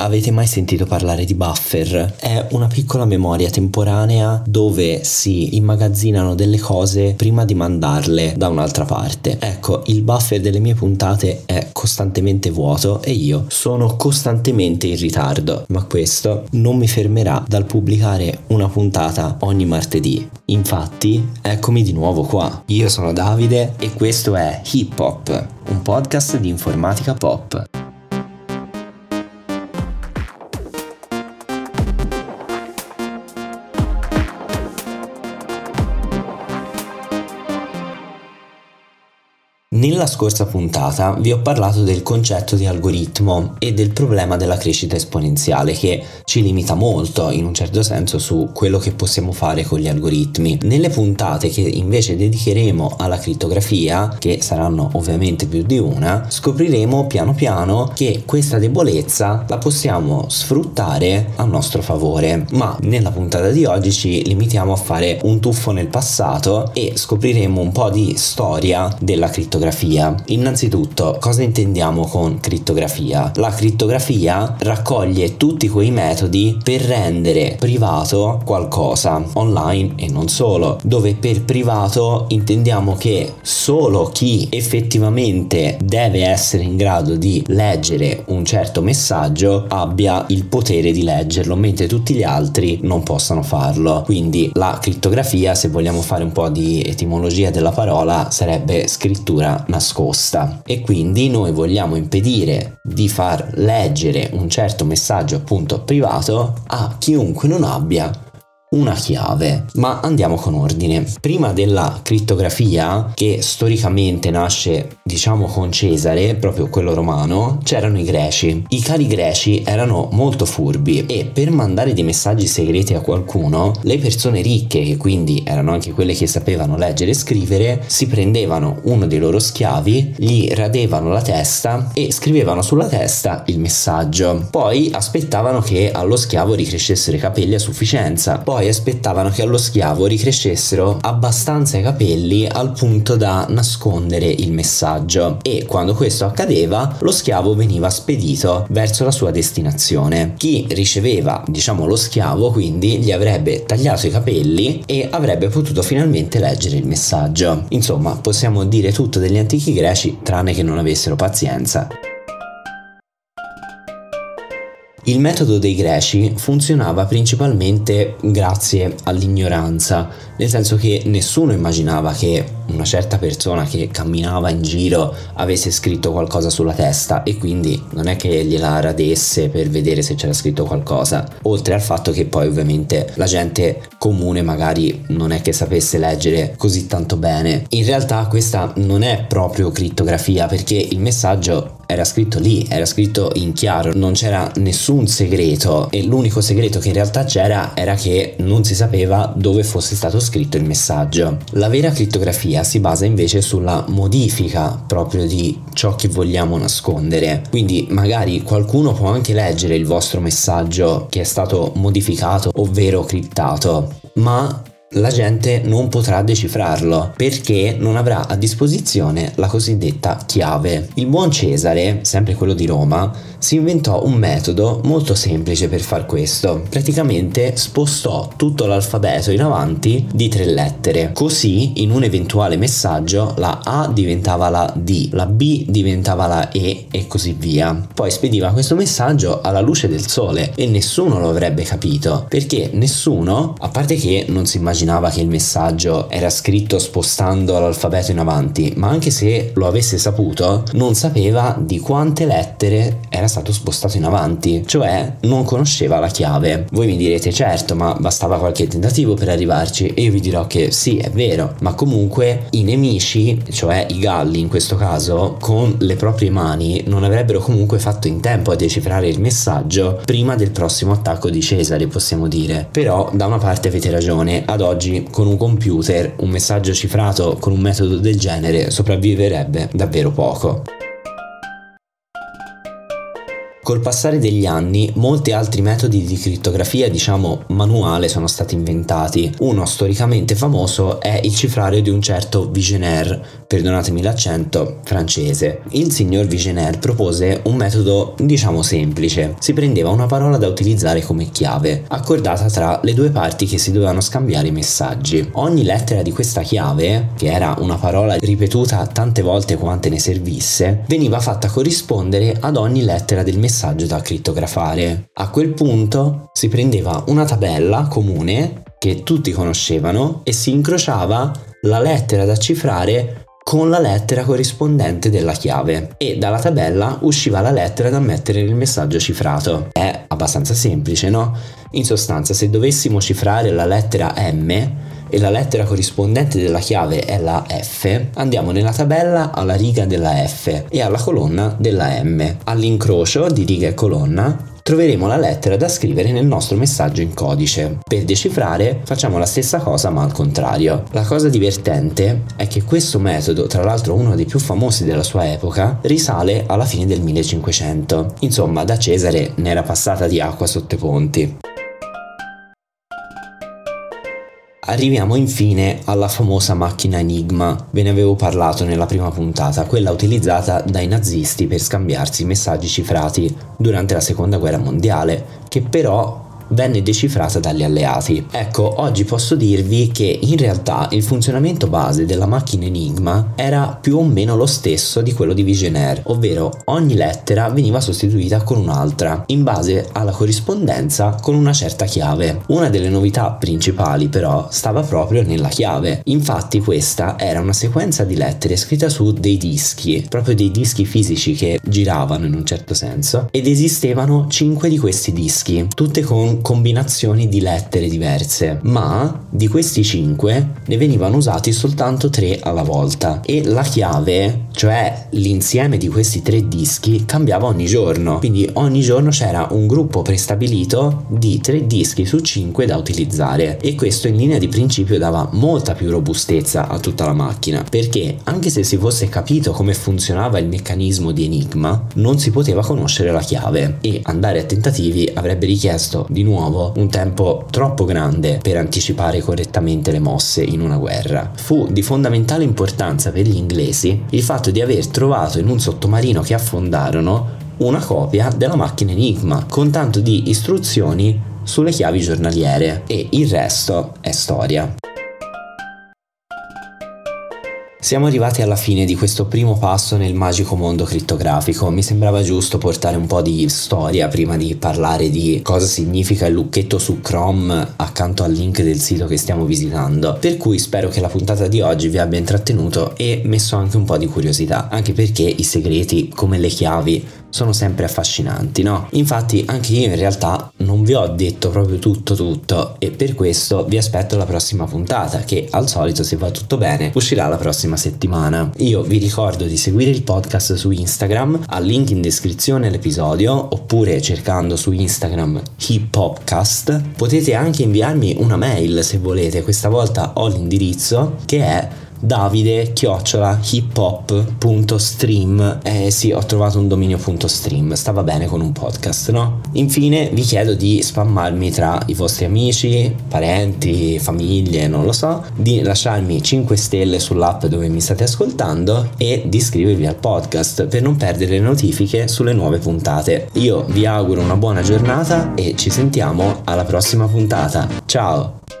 Avete mai sentito parlare di buffer? È una piccola memoria temporanea dove si immagazzinano delle cose prima di mandarle da un'altra parte. Ecco, il buffer delle mie puntate è costantemente vuoto e io sono costantemente in ritardo, ma questo non mi fermerà dal pubblicare una puntata ogni martedì. Infatti, eccomi di nuovo qua. Io sono Davide e questo è Hip Hop, un podcast di informatica pop. Nella scorsa puntata vi ho parlato del concetto di algoritmo e del problema della crescita esponenziale che ci limita molto in un certo senso su quello che possiamo fare con gli algoritmi. Nelle puntate che invece dedicheremo alla crittografia, che saranno ovviamente più di una, scopriremo piano piano che questa debolezza la possiamo sfruttare a nostro favore. Ma nella puntata di oggi ci limitiamo a fare un tuffo nel passato e scopriremo un po' di storia della crittografia crittografia. Innanzitutto, cosa intendiamo con crittografia? La crittografia raccoglie tutti quei metodi per rendere privato qualcosa online e non solo, dove per privato intendiamo che solo chi effettivamente deve essere in grado di leggere un certo messaggio abbia il potere di leggerlo, mentre tutti gli altri non possano farlo. Quindi la crittografia, se vogliamo fare un po' di etimologia della parola, sarebbe scrittura nascosta. E quindi noi vogliamo impedire di far leggere un certo messaggio appunto privato a chiunque non abbia una chiave. Ma andiamo con ordine. Prima della crittografia, che storicamente nasce, diciamo, con Cesare, proprio quello romano, c'erano i greci. I cari greci erano molto furbi e per mandare dei messaggi segreti a qualcuno, le persone ricche, che quindi erano anche quelle che sapevano leggere e scrivere, si prendevano uno dei loro schiavi, gli radevano la testa e scrivevano sulla testa il messaggio. Poi aspettavano che allo schiavo ricrescessero i capelli a sufficienza. Poi poi aspettavano che allo schiavo ricrescessero abbastanza i capelli al punto da nascondere il messaggio e quando questo accadeva lo schiavo veniva spedito verso la sua destinazione. Chi riceveva, diciamo, lo schiavo quindi gli avrebbe tagliato i capelli e avrebbe potuto finalmente leggere il messaggio. Insomma, possiamo dire tutto degli antichi greci tranne che non avessero pazienza. Il metodo dei greci funzionava principalmente grazie all'ignoranza, nel senso che nessuno immaginava che una certa persona che camminava in giro avesse scritto qualcosa sulla testa e quindi non è che gliela radesse per vedere se c'era scritto qualcosa, oltre al fatto che poi ovviamente la gente comune magari non è che sapesse leggere così tanto bene. In realtà questa non è proprio crittografia perché il messaggio era scritto lì, era scritto in chiaro, non c'era nessun segreto e l'unico segreto che in realtà c'era era che non si sapeva dove fosse stato scritto il messaggio. La vera crittografia si basa invece sulla modifica proprio di ciò che vogliamo nascondere. Quindi magari qualcuno può anche leggere il vostro messaggio che è stato modificato, ovvero criptato, ma la gente non potrà decifrarlo perché non avrà a disposizione la cosiddetta chiave. Il buon Cesare, sempre quello di Roma, si inventò un metodo molto semplice per far questo. Praticamente spostò tutto l'alfabeto in avanti di tre lettere. Così in un eventuale messaggio la A diventava la D, la B diventava la E e così via. Poi spediva questo messaggio alla luce del sole e nessuno lo avrebbe capito perché nessuno, a parte che non si immaginava immaginava che il messaggio era scritto spostando l'alfabeto in avanti, ma anche se lo avesse saputo, non sapeva di quante lettere era stato spostato in avanti, cioè non conosceva la chiave. Voi mi direte certo, ma bastava qualche tentativo per arrivarci e io vi dirò che sì, è vero, ma comunque i nemici, cioè i galli in questo caso, con le proprie mani non avrebbero comunque fatto in tempo a decifrare il messaggio prima del prossimo attacco di Cesare, possiamo dire. Però da una parte avete ragione, ad oggi con un computer un messaggio cifrato con un metodo del genere sopravviverebbe davvero poco. Col passare degli anni, molti altri metodi di crittografia, diciamo manuale, sono stati inventati. Uno storicamente famoso è il cifrario di un certo Vigenère, perdonatemi l'accento, francese. Il signor Vigenère propose un metodo, diciamo semplice. Si prendeva una parola da utilizzare come chiave, accordata tra le due parti che si dovevano scambiare i messaggi. Ogni lettera di questa chiave, che era una parola ripetuta tante volte quante ne servisse, veniva fatta corrispondere ad ogni lettera del messaggio da crittografare. A quel punto si prendeva una tabella comune che tutti conoscevano e si incrociava la lettera da cifrare con la lettera corrispondente della chiave e dalla tabella usciva la lettera da mettere nel messaggio cifrato. È abbastanza semplice, no? In sostanza, se dovessimo cifrare la lettera M e la lettera corrispondente della chiave è la F, andiamo nella tabella alla riga della F e alla colonna della M. All'incrocio di riga e colonna troveremo la lettera da scrivere nel nostro messaggio in codice. Per decifrare facciamo la stessa cosa ma al contrario. La cosa divertente è che questo metodo, tra l'altro uno dei più famosi della sua epoca, risale alla fine del 1500. Insomma, da Cesare ne era passata di acqua sotto i ponti. Arriviamo infine alla famosa macchina Enigma, ve ne avevo parlato nella prima puntata, quella utilizzata dai nazisti per scambiarsi messaggi cifrati durante la seconda guerra mondiale, che però venne decifrata dagli alleati. Ecco, oggi posso dirvi che in realtà il funzionamento base della macchina Enigma era più o meno lo stesso di quello di Visionaire, ovvero ogni lettera veniva sostituita con un'altra, in base alla corrispondenza con una certa chiave. Una delle novità principali però stava proprio nella chiave. Infatti questa era una sequenza di lettere scritta su dei dischi, proprio dei dischi fisici che giravano in un certo senso, ed esistevano 5 di questi dischi, tutte con combinazioni di lettere diverse, ma di questi 5 ne venivano usati soltanto 3 alla volta. E la chiave, cioè l'insieme di questi tre dischi, cambiava ogni giorno. Quindi ogni giorno c'era un gruppo prestabilito di 3 dischi su 5 da utilizzare. E questo in linea di principio dava molta più robustezza a tutta la macchina, perché anche se si fosse capito come funzionava il meccanismo di Enigma, non si poteva conoscere la chiave. E andare a tentativi avrebbe richiesto di nuovo un tempo troppo grande per anticipare correttamente le mosse in una guerra. Fu di fondamentale importanza per gli inglesi il fatto di aver trovato in un sottomarino che affondarono una copia della macchina Enigma con tanto di istruzioni sulle chiavi giornaliere e il resto è storia. Siamo arrivati alla fine di questo primo passo nel magico mondo crittografico. Mi sembrava giusto portare un po' di storia prima di parlare di cosa significa il lucchetto su Chrome accanto al link del sito che stiamo visitando. Per cui spero che la puntata di oggi vi abbia intrattenuto e messo anche un po' di curiosità, anche perché i segreti, come le chiavi, sono sempre affascinanti, no? Infatti anche io in realtà non vi ho detto proprio tutto tutto e per questo vi aspetto la prossima puntata che al solito se va tutto bene uscirà la prossima settimana. Io vi ricordo di seguire il podcast su Instagram, al link in descrizione all'episodio oppure cercando su Instagram hiphopcast. Potete anche inviarmi una mail se volete, questa volta ho l'indirizzo che è davide chiocciola hiphop.stream eh sì ho trovato un dominio.stream stava bene con un podcast no? infine vi chiedo di spammarmi tra i vostri amici parenti famiglie non lo so di lasciarmi 5 stelle sull'app dove mi state ascoltando e di iscrivervi al podcast per non perdere le notifiche sulle nuove puntate. Io vi auguro una buona giornata e ci sentiamo alla prossima puntata. Ciao